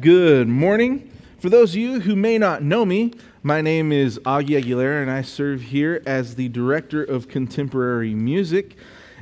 Good morning. For those of you who may not know me, my name is Augie Aguilera, and I serve here as the Director of Contemporary Music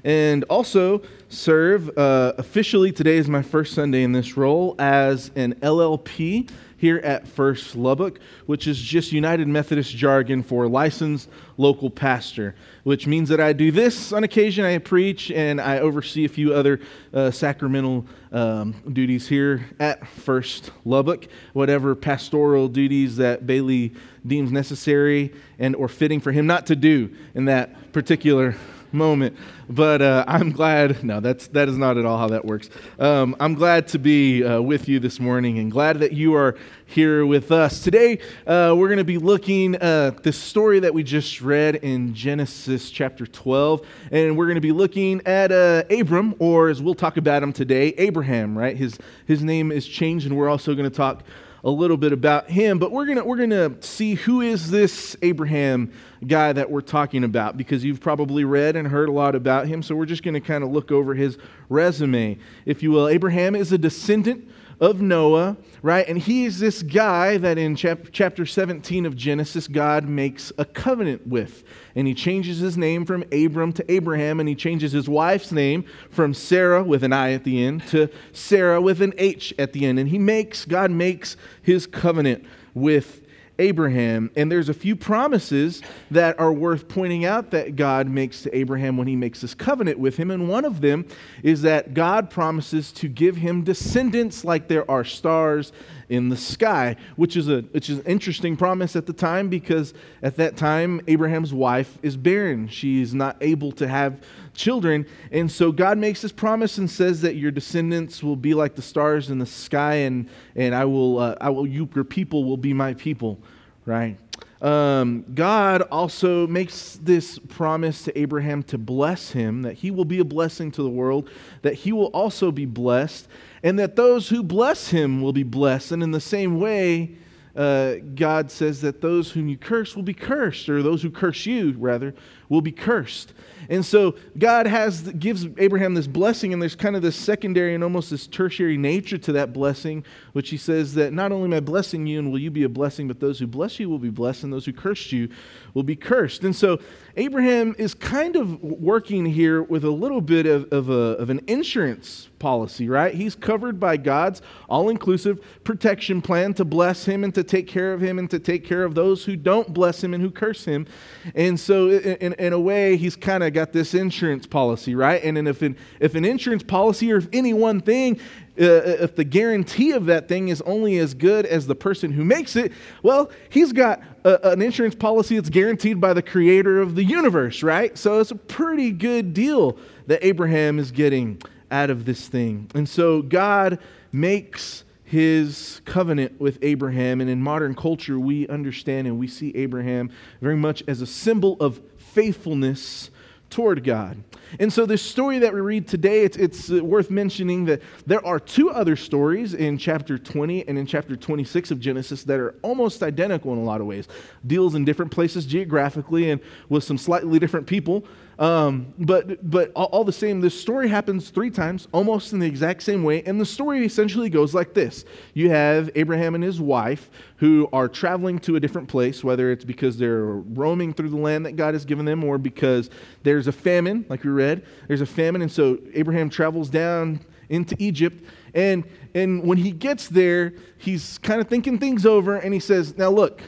and also serve uh, officially today is my first Sunday in this role as an LLP here at First Lubbock, which is just United Methodist jargon for licensed local pastor, which means that I do this on occasion. I preach and I oversee a few other uh, sacramental um, duties here at First Lubbock, whatever pastoral duties that Bailey deems necessary and or fitting for him not to do in that particular moment. But uh, I'm glad, no, that's, that is not at all how that works. Um, I'm glad to be uh, with you this morning and glad that you are here with us. Today, uh, we're going to be looking at the story that we just read in Genesis chapter 12. And we're going to be looking at uh, Abram, or as we'll talk about him today, Abraham, right? His, his name is changed, and we're also going to talk a little bit about him, but we're gonna we're gonna see who is this Abraham guy that we're talking about because you've probably read and heard a lot about him. So we're just gonna kind of look over his resume, if you will. Abraham is a descendant of Noah, right? And he is this guy that in chap- chapter 17 of Genesis, God makes a covenant with. And he changes his name from Abram to Abraham, and he changes his wife's name from Sarah with an I at the end to Sarah with an H at the end. And he makes, God makes his covenant with Abraham. And there's a few promises that are worth pointing out that God makes to Abraham when he makes this covenant with him. And one of them is that God promises to give him descendants like there are stars in the sky, which is, a, which is an interesting promise at the time because at that time, Abraham's wife is barren. She is not able to have children. And so God makes this promise and says that your descendants will be like the stars in the sky, and, and I will, uh, I will, you, your people will be my people, right? Um, God also makes this promise to Abraham to bless him, that he will be a blessing to the world, that he will also be blessed, and that those who bless him will be blessed. And in the same way, uh, God says that those whom you curse will be cursed, or those who curse you, rather, will be cursed. And so God has gives Abraham this blessing, and there's kind of this secondary and almost this tertiary nature to that blessing, which he says that not only am I blessing you and will you be a blessing, but those who bless you will be blessed, and those who curse you will be cursed. And so Abraham is kind of working here with a little bit of, of, a, of an insurance policy, right? He's covered by God's all inclusive protection plan to bless him and to take care of him and to take care of those who don't bless him and who curse him. And so, in, in a way, he's kind of got this insurance policy, right? And if an, if an insurance policy or if any one thing uh, if the guarantee of that thing is only as good as the person who makes it, well, he's got a, an insurance policy that's guaranteed by the creator of the universe, right? So it's a pretty good deal that Abraham is getting out of this thing. And so God makes his covenant with Abraham. And in modern culture, we understand and we see Abraham very much as a symbol of faithfulness toward God. And so, this story that we read today, it's, it's uh, worth mentioning that there are two other stories in chapter 20 and in chapter 26 of Genesis that are almost identical in a lot of ways. Deals in different places geographically and with some slightly different people. Um, but but all, all, the same, this story happens three times, almost in the exact same way. And the story essentially goes like this You have Abraham and his wife who are traveling to a different place, whether it's because they're roaming through the land that God has given them or because there's a famine, like we read. There's a famine. And so Abraham travels down into Egypt. And, and when he gets there, he's kind of thinking things over and he says, Now look,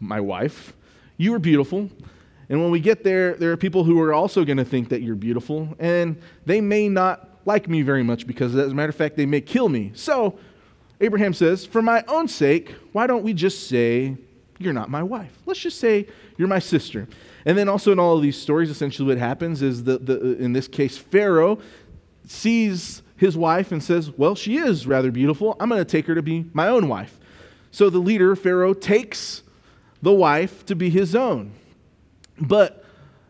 my wife, you are beautiful. And when we get there, there are people who are also going to think that you're beautiful, and they may not like me very much because, as a matter of fact, they may kill me. So, Abraham says, For my own sake, why don't we just say, You're not my wife? Let's just say, You're my sister. And then also in all of these stories, essentially what happens is that, the, in this case, Pharaoh sees his wife and says, Well, she is rather beautiful. I'm going to take her to be my own wife. So the leader, Pharaoh, takes the wife to be his own but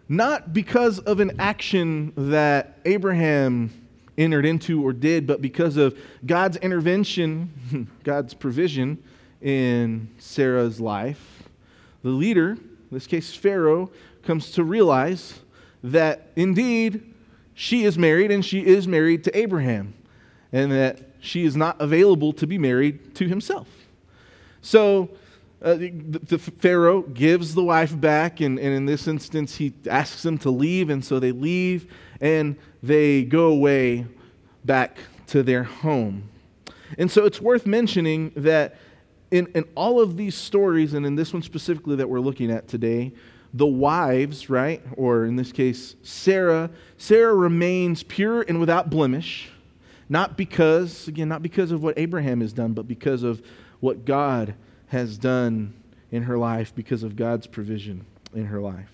not because of an action that Abraham entered into or did, but because of God's intervention, God's provision in Sarah's life. The leader, in this case Pharaoh, comes to realize that indeed she is married and she is married to Abraham, and that she is not available to be married to himself. So uh, the, the, Pharaoh gives the wife back, and, and in this instance, he asks them to leave, and so they leave and they go away back to their home. And so it's worth mentioning that in, in all of these stories, and in this one specifically that we're looking at today, the wives, right, or in this case, Sarah, Sarah remains pure and without blemish, not because, again, not because of what Abraham has done, but because of what God has done in her life, because of God's provision in her life.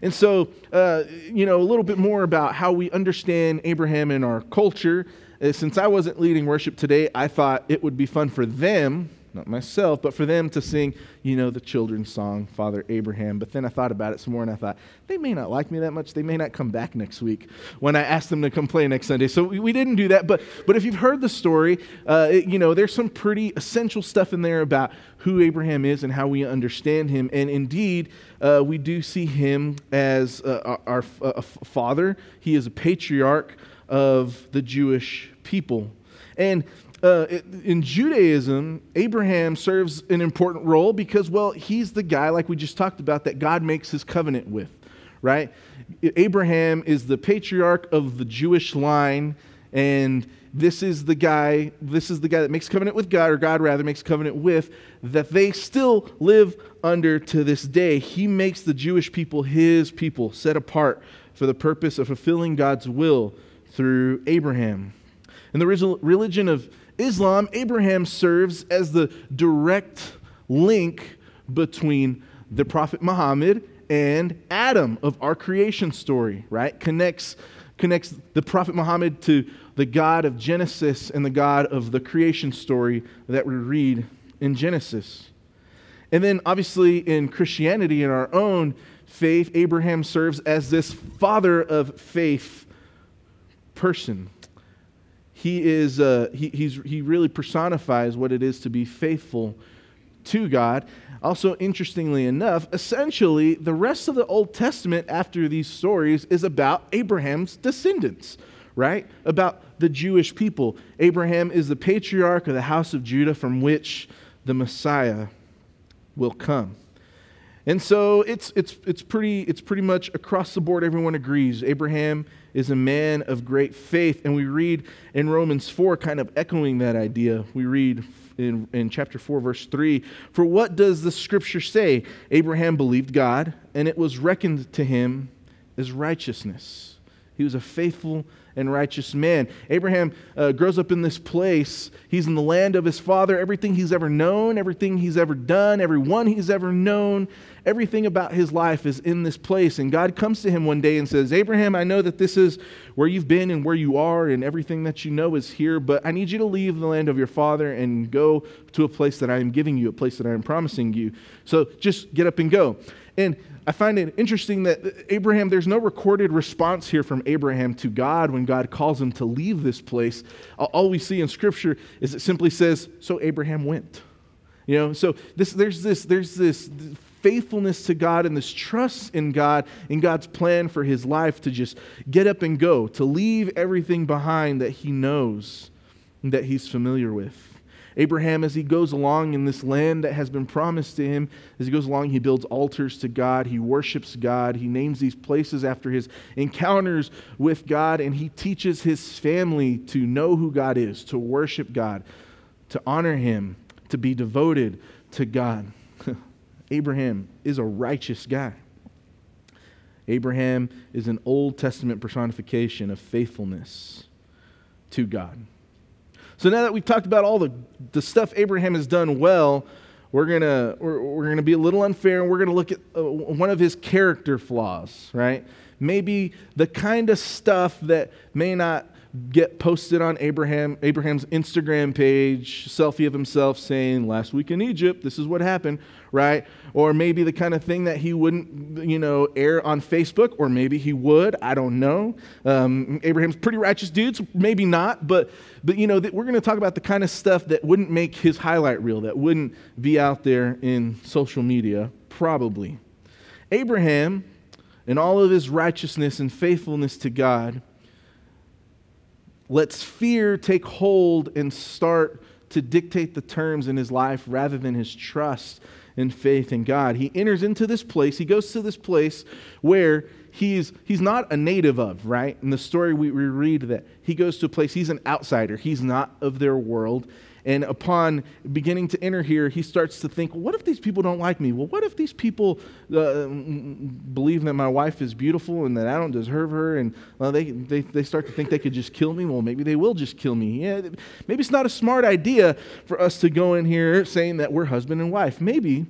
And so, uh, you know, a little bit more about how we understand Abraham in our culture. Uh, since I wasn't leading worship today, I thought it would be fun for them not myself, but for them to sing, you know, the children's song, Father Abraham. But then I thought about it some more and I thought, they may not like me that much. They may not come back next week when I ask them to come play next Sunday. So we, we didn't do that. But, but if you've heard the story, uh, it, you know, there's some pretty essential stuff in there about who Abraham is and how we understand him. And indeed, uh, we do see him as uh, our, our father, he is a patriarch of the Jewish people. And uh, in Judaism, Abraham serves an important role because, well, he's the guy, like we just talked about, that God makes his covenant with, right? Abraham is the patriarch of the Jewish line, and this is the guy, this is the guy that makes covenant with God, or God rather makes covenant with, that they still live under to this day. He makes the Jewish people his people, set apart for the purpose of fulfilling God's will through Abraham. And the religion of Islam, Abraham serves as the direct link between the Prophet Muhammad and Adam of our creation story, right? Connects, connects the Prophet Muhammad to the God of Genesis and the God of the creation story that we read in Genesis. And then, obviously, in Christianity, in our own faith, Abraham serves as this father of faith person he is uh, he, he really personifies what it is to be faithful to God. Also, interestingly enough, essentially, the rest of the Old Testament after these stories is about Abraham's descendants, right? About the Jewish people. Abraham is the patriarch of the house of Judah from which the Messiah will come. And so it's, it's, it's, pretty, it's pretty much across the board, everyone agrees. Abraham is a man of great faith. And we read in Romans 4, kind of echoing that idea. We read in, in chapter 4, verse 3 For what does the scripture say? Abraham believed God, and it was reckoned to him as righteousness. He was a faithful and righteous man. Abraham uh, grows up in this place. He's in the land of his father. Everything he's ever known, everything he's ever done, everyone he's ever known, everything about his life is in this place. And God comes to him one day and says, Abraham, I know that this is where you've been and where you are, and everything that you know is here, but I need you to leave the land of your father and go to a place that I am giving you, a place that I am promising you. So just get up and go. And I find it interesting that Abraham, there's no recorded response here from Abraham to God when God calls him to leave this place. All we see in Scripture is it simply says, So Abraham went. You know, so this, there's this, there's this faithfulness to God and this trust in God, in God's plan for his life to just get up and go, to leave everything behind that he knows and that he's familiar with. Abraham, as he goes along in this land that has been promised to him, as he goes along, he builds altars to God. He worships God. He names these places after his encounters with God, and he teaches his family to know who God is, to worship God, to honor him, to be devoted to God. Abraham is a righteous guy. Abraham is an Old Testament personification of faithfulness to God. So now that we've talked about all the, the stuff Abraham has done well, we're going to we're, we're gonna be a little unfair and we're going to look at uh, one of his character flaws, right? Maybe the kind of stuff that may not get posted on Abraham Abraham's Instagram page, selfie of himself saying, "Last week in Egypt, this is what happened," right? Or maybe the kind of thing that he wouldn't, you know, air on Facebook, or maybe he would. I don't know. Um, Abraham's pretty righteous dude, so maybe not. But but you know, we're going to talk about the kind of stuff that wouldn't make his highlight reel, that wouldn't be out there in social media, probably. Abraham, in all of his righteousness and faithfulness to God lets fear take hold and start to dictate the terms in his life rather than his trust and faith in God. He enters into this place, he goes to this place where he's, he's not a native of, right? In the story we, we read that he goes to a place, he's an outsider, he's not of their world. And upon beginning to enter here, he starts to think, well, what if these people don't like me? Well, what if these people uh, believe that my wife is beautiful and that I don't deserve her? And well, they, they, they start to think they could just kill me. Well, maybe they will just kill me. Yeah, maybe it's not a smart idea for us to go in here saying that we're husband and wife. Maybe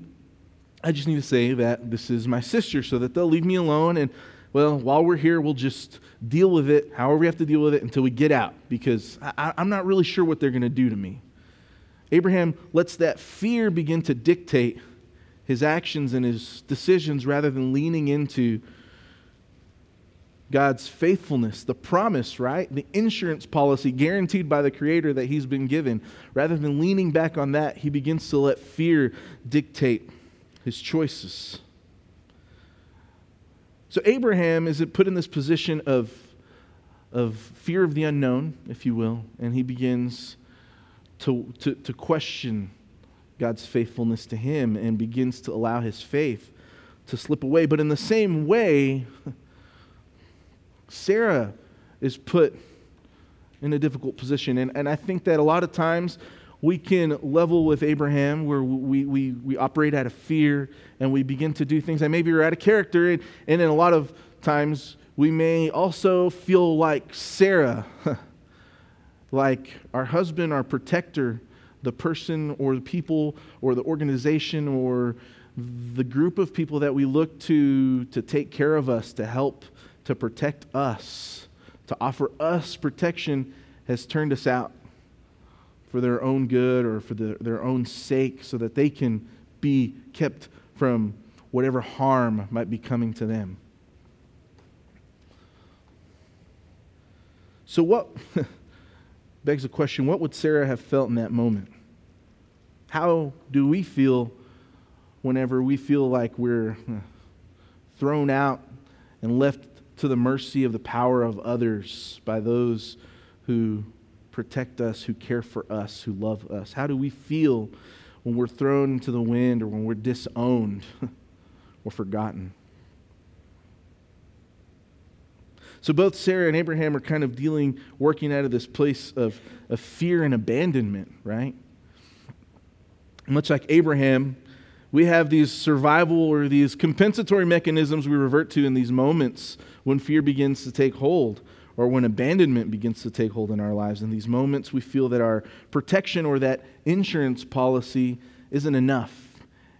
I just need to say that this is my sister so that they'll leave me alone. And well, while we're here, we'll just deal with it however we have to deal with it until we get out because I, I'm not really sure what they're going to do to me. Abraham lets that fear begin to dictate his actions and his decisions rather than leaning into God's faithfulness, the promise, right? The insurance policy guaranteed by the Creator that he's been given. Rather than leaning back on that, he begins to let fear dictate his choices. So Abraham is put in this position of, of fear of the unknown, if you will, and he begins to, to, to question God's faithfulness to him and begins to allow his faith to slip away. But in the same way, Sarah is put in a difficult position. And, and I think that a lot of times we can level with Abraham where we, we, we operate out of fear and we begin to do things that maybe are out of character. And, and then a lot of times we may also feel like Sarah. like our husband, our protector, the person or the people or the organization or the group of people that we look to to take care of us, to help, to protect us, to offer us protection, has turned us out for their own good or for the, their own sake so that they can be kept from whatever harm might be coming to them. So, what. begs the question what would Sarah have felt in that moment? How do we feel whenever we feel like we're uh, thrown out and left to the mercy of the power of others by those who protect us, who care for us, who love us? How do we feel when we're thrown into the wind or when we're disowned or forgotten? So both Sarah and Abraham are kind of dealing, working out of this place of, of fear and abandonment, right? Much like Abraham, we have these survival or these compensatory mechanisms we revert to in these moments when fear begins to take hold or when abandonment begins to take hold in our lives. In these moments, we feel that our protection or that insurance policy isn't enough.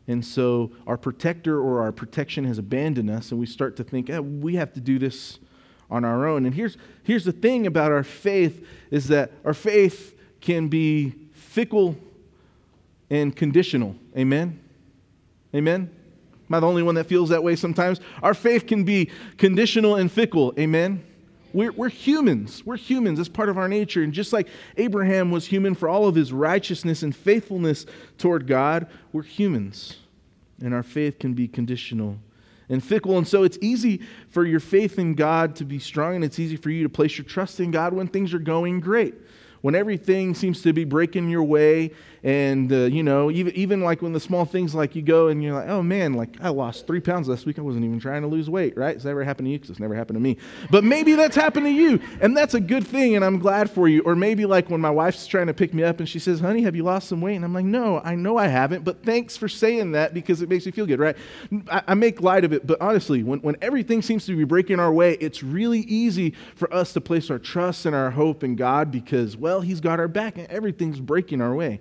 And so our protector or our protection has abandoned us, and we start to think, eh, we have to do this on our own. And here's, here's the thing about our faith is that our faith can be fickle and conditional. Amen? Amen? Am I the only one that feels that way sometimes? Our faith can be conditional and fickle. Amen? We're, we're humans. We're humans. That's part of our nature. And just like Abraham was human for all of his righteousness and faithfulness toward God, we're humans. And our faith can be conditional and fickle. And so it's easy for your faith in God to be strong, and it's easy for you to place your trust in God when things are going great when everything seems to be breaking your way and uh, you know even, even like when the small things like you go and you're like oh man like i lost three pounds last week. I wasn't even trying to lose weight right? It's never happened to you? Because it's never happened to me. But maybe that's happened to you and that's a good thing and i'm glad for you. Or maybe like when my wife's trying to pick me up and she says honey have you lost some weight? And i'm like no i know i haven't but thanks for saying that because it makes me feel good right? I, I make light of it but honestly when, when everything seems to be breaking our way it's really easy for us to place our trust and our hope in god because well well, He's got our back and everything's breaking our way.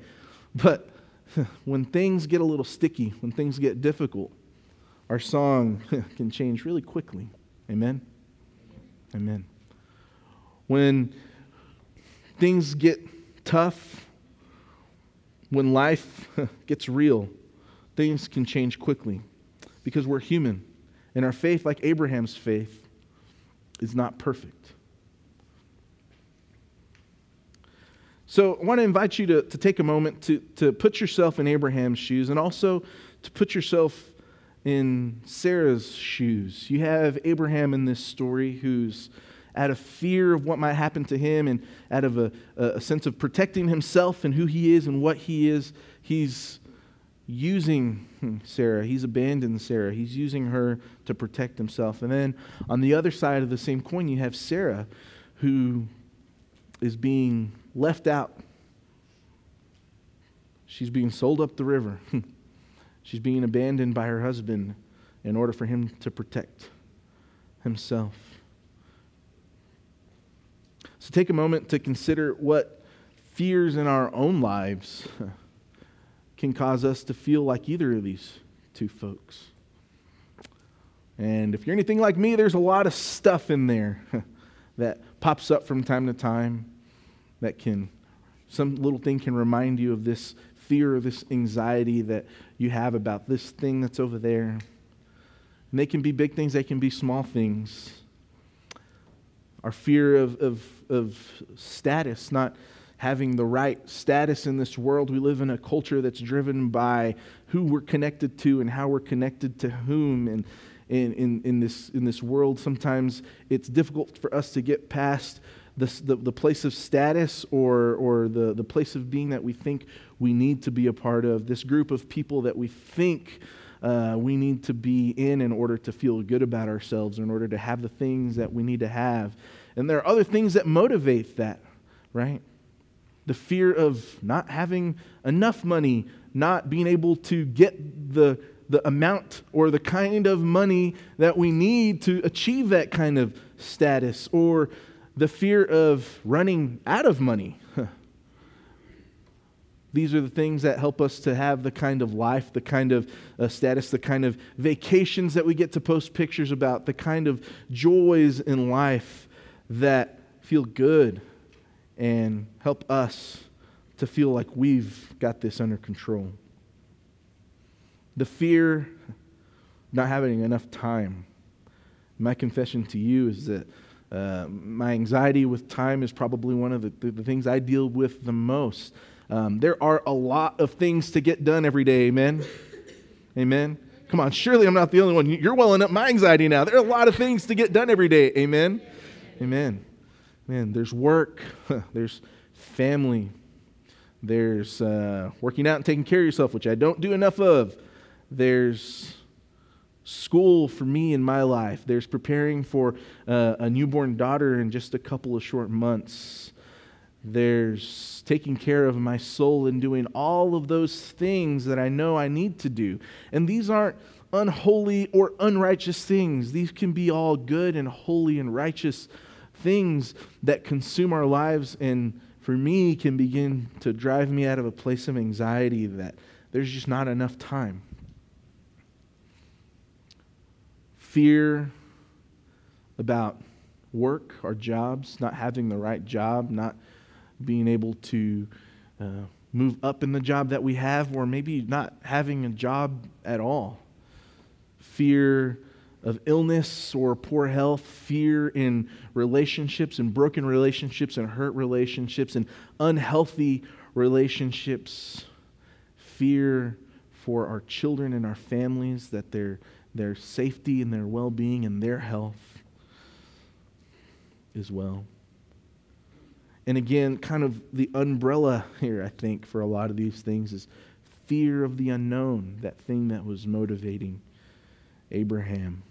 But when things get a little sticky, when things get difficult, our song can change really quickly. Amen? Amen. When things get tough, when life gets real, things can change quickly because we're human. And our faith, like Abraham's faith, is not perfect. So I want to invite you to, to take a moment to, to put yourself in Abraham's shoes and also to put yourself in Sarah's shoes. You have Abraham in this story who's out of fear of what might happen to him and out of a, a sense of protecting himself and who he is and what he is, he's using hmm, Sarah. He's abandoned Sarah. He's using her to protect himself. And then on the other side of the same coin, you have Sarah, who is being left out. She's being sold up the river. She's being abandoned by her husband in order for him to protect himself. So take a moment to consider what fears in our own lives can cause us to feel like either of these two folks. And if you're anything like me, there's a lot of stuff in there that pops up from time to time that can, some little thing can remind you of this fear or this anxiety that you have about this thing that's over there. And they can be big things, they can be small things. Our fear of, of, of status, not having the right status in this world. We live in a culture that's driven by who we're connected to and how we're connected to whom. And in, in, in, this, in this world, sometimes it's difficult for us to get past the, the, the place of status or, or the, the place of being that we think we need to be a part of, this group of people that we think uh, we need to be in in order to feel good about ourselves, in order to have the things that we need to have. And there are other things that motivate that, right? the fear of not having enough money, not being able to get the, the amount or the kind of money that we need to achieve that kind of status, or the fear of running out of money. These are the things that help us to have the kind of life, the kind of uh, status, the kind of vacations that we get to post pictures about, the kind of joys in life that feel good and help us to feel like we've got this under control. The fear, not having enough time. My confession to you is that uh, my anxiety with time is probably one of the, the, the things I deal with the most. Um, there are a lot of things to get done every day, amen? Amen? Come on, surely I'm not the only one. You're welling up my anxiety now. There are a lot of things to get done every day, amen? Amen man, there's work, there's family, there's uh, working out and taking care of yourself, which I don't do enough of. There's school for me in my life. There's preparing for uh, a newborn daughter in just a couple of short months. There's taking care of my soul and doing all of those things that I know I need to do. And these aren't unholy or unrighteous things, these can be all good and holy and righteous things that consume our lives and for me can begin to drive me out of a place of anxiety that there's just not enough time. Fear about work or jobs, not having the right job, not being able to uh, move up in the job that we have, or maybe not having a job at all. Fear of illness or poor health, fear in relationships and broken relationships and hurt relationships and unhealthy relationships, fear for our children and our families, that their, their safety and their well being and their health as well. And again, kind of the umbrella here, I think, for a lot of these things is fear of the unknown, that thing that was motivating Abraham.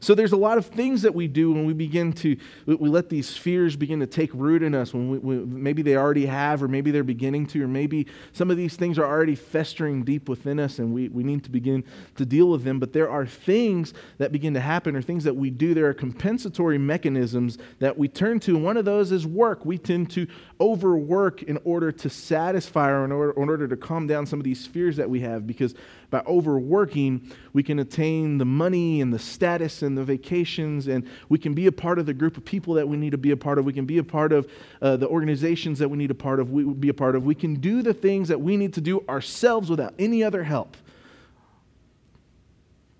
So there's a lot of things that we do when we begin to, we let these fears begin to take root in us. When we, we, maybe they already have, or maybe they're beginning to, or maybe some of these things are already festering deep within us, and we, we need to begin to deal with them. But there are things that begin to happen, or things that we do. There are compensatory mechanisms that we turn to. One of those is work. We tend to overwork in order to satisfy or in order, in order to calm down some of these fears that we have, because by overworking, we can attain the money and the status and the vacations, and we can be a part of the group of people that we need to be a part of. We can be a part of uh, the organizations that we need a part of. We be a part of. We can do the things that we need to do ourselves without any other help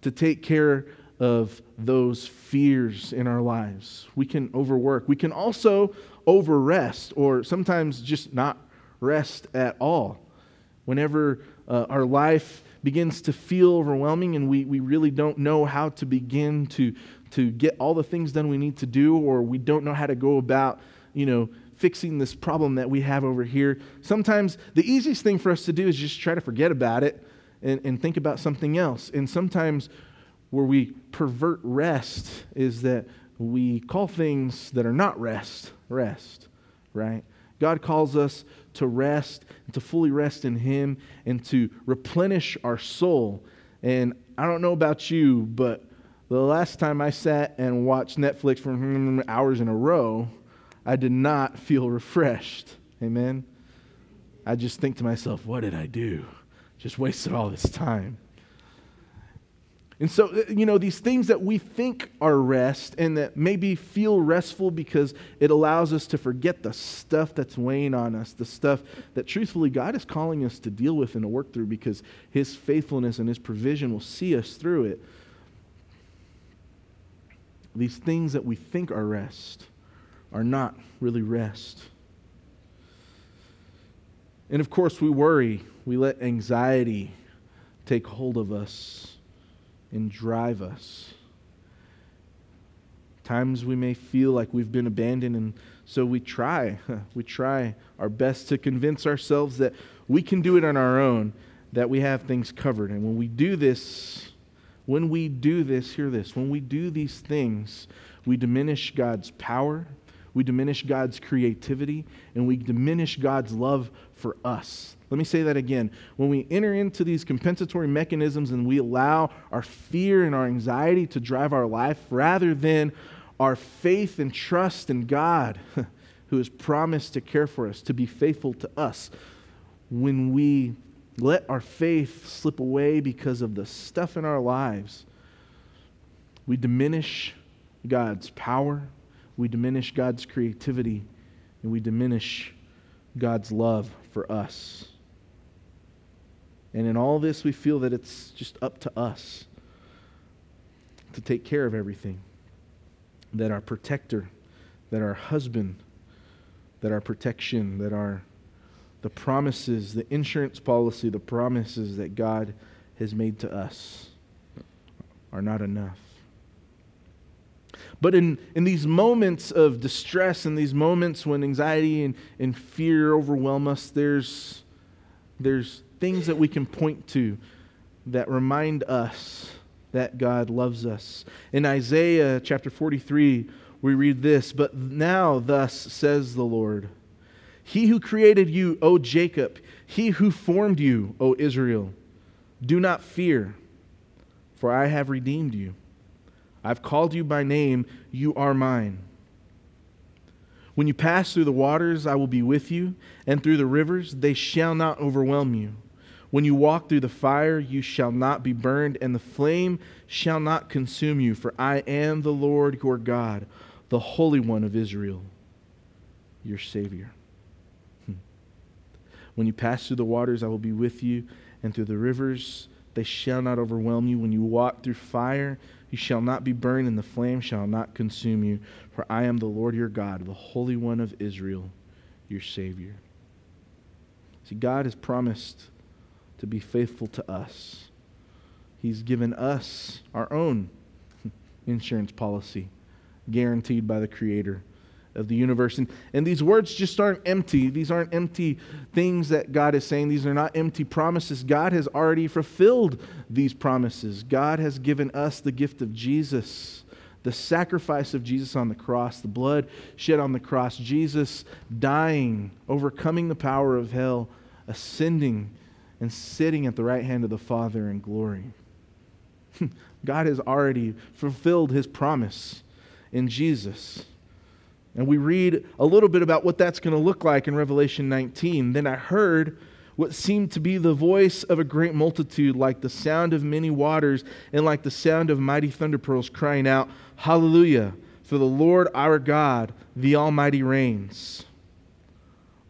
to take care of those fears in our lives. We can overwork. We can also overrest, or sometimes just not rest at all. Whenever uh, our life begins to feel overwhelming and we, we really don't know how to begin to, to get all the things done we need to do, or we don't know how to go about, you know, fixing this problem that we have over here. Sometimes the easiest thing for us to do is just try to forget about it and, and think about something else. And sometimes where we pervert rest is that we call things that are not rest, rest, right? God calls us to rest and to fully rest in Him and to replenish our soul. And I don't know about you, but the last time I sat and watched Netflix for hours in a row, I did not feel refreshed. Amen. I just think to myself, what did I do? Just wasted all this time. And so, uh, you know, these things that we think are rest and that maybe feel restful because it allows us to forget the stuff that's weighing on us, the stuff that truthfully God is calling us to deal with and to work through because His faithfulness and His provision will see us through it. These things that we think are rest are not really rest. And of course, we worry, we let anxiety take hold of us and drive us. Times we may feel like we've been abandoned, and so we try. We try our best to convince ourselves that we can do it on our own, that we have things covered. And when we do this, when we do this, hear this, when we do these things, we diminish God's power, we diminish God's creativity, and we diminish God's love for us. Let me say that again. When we enter into these compensatory mechanisms and we allow our fear and our anxiety to drive our life rather than our faith and trust in God, who has promised to care for us, to be faithful to us, when we let our faith slip away because of the stuff in our lives, we diminish God's power, we diminish God's creativity, and we diminish God's love for us. And in all this, we feel that it's just up to us to take care of everything. That our protector, that our husband, that our protection, that our the promises, the insurance policy, the promises that God has made to us are not enough. But in, in these moments of distress, in these moments when anxiety and, and fear overwhelm us, there's, there's things that we can point to that remind us that God loves us. In Isaiah chapter 43, we read this But now, thus says the Lord, He who created you, O Jacob, he who formed you, O Israel, do not fear, for I have redeemed you. I've called you by name, you are mine. When you pass through the waters, I will be with you, and through the rivers, they shall not overwhelm you. When you walk through the fire, you shall not be burned, and the flame shall not consume you, for I am the Lord your God, the Holy One of Israel, your Savior. Hmm. When you pass through the waters, I will be with you, and through the rivers, they shall not overwhelm you. When you walk through fire, you shall not be burned, and the flame shall not consume you, for I am the Lord your God, the Holy One of Israel, your Savior. See, God has promised to be faithful to us. He's given us our own insurance policy, guaranteed by the Creator of the universe. And, and these words just aren't empty. These aren't empty things that God is saying. These are not empty promises. God has already fulfilled these promises. God has given us the gift of Jesus, the sacrifice of Jesus on the cross, the blood shed on the cross, Jesus dying, overcoming the power of hell, ascending and sitting at the right hand of the Father in glory. God has already fulfilled his promise in Jesus. And we read a little bit about what that's going to look like in Revelation 19. Then I heard what seemed to be the voice of a great multitude, like the sound of many waters and like the sound of mighty thunder peals, crying out, Hallelujah! For the Lord our God, the Almighty, reigns.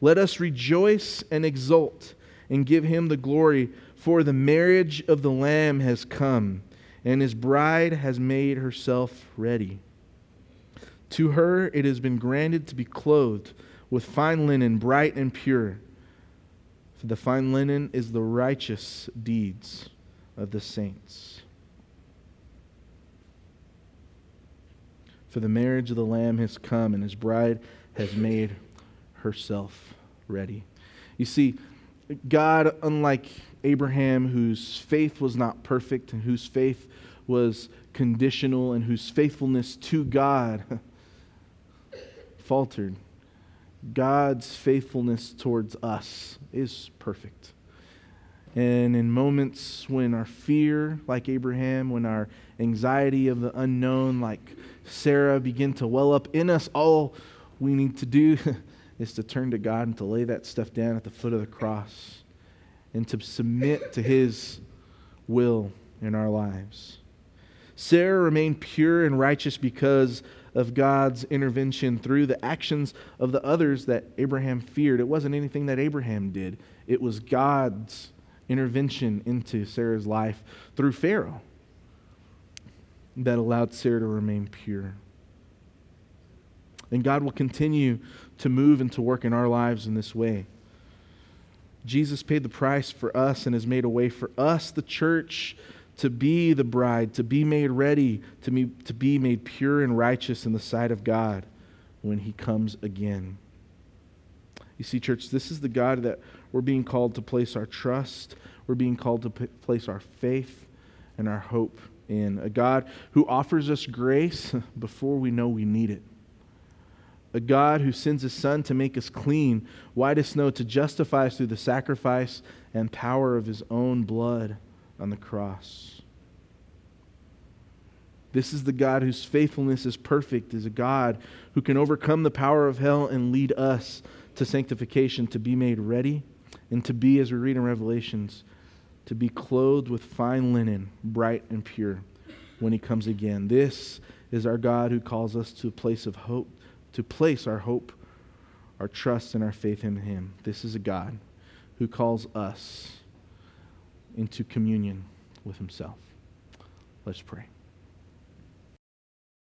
Let us rejoice and exult and give him the glory, for the marriage of the Lamb has come, and his bride has made herself ready. To her it has been granted to be clothed with fine linen, bright and pure. For the fine linen is the righteous deeds of the saints. For the marriage of the Lamb has come, and his bride has made herself ready. You see, God, unlike Abraham, whose faith was not perfect and whose faith was conditional and whose faithfulness to God faltered, God's faithfulness towards us is perfect. And in moments when our fear, like Abraham, when our anxiety of the unknown, like Sarah, begin to well up in us, all we need to do is to turn to God and to lay that stuff down at the foot of the cross and to submit to His will in our lives. Sarah remained pure and righteous because of God's intervention through the actions of the others that Abraham feared. It wasn't anything that Abraham did, it was God's intervention into Sarah's life through Pharaoh that allowed Sarah to remain pure. And God will continue to move and to work in our lives in this way. Jesus paid the price for us and has made a way for us, the church, to be the bride, to be made ready, to be, to be made pure and righteous in the sight of God when He comes again. You see, church, this is the God that we're being called to place our trust, we're being called to p- place our faith and our hope in. A God who offers us grace before we know we need it. A God who sends his Son to make us clean, white as snow, to justify us through the sacrifice and power of his own blood on the cross. This is the God whose faithfulness is perfect, is a God who can overcome the power of hell and lead us to sanctification, to be made ready, and to be, as we read in Revelations, to be clothed with fine linen, bright and pure, when he comes again. This is our God who calls us to a place of hope, to place our hope, our trust, and our faith in him. This is a God who calls us into communion with himself. Let's pray.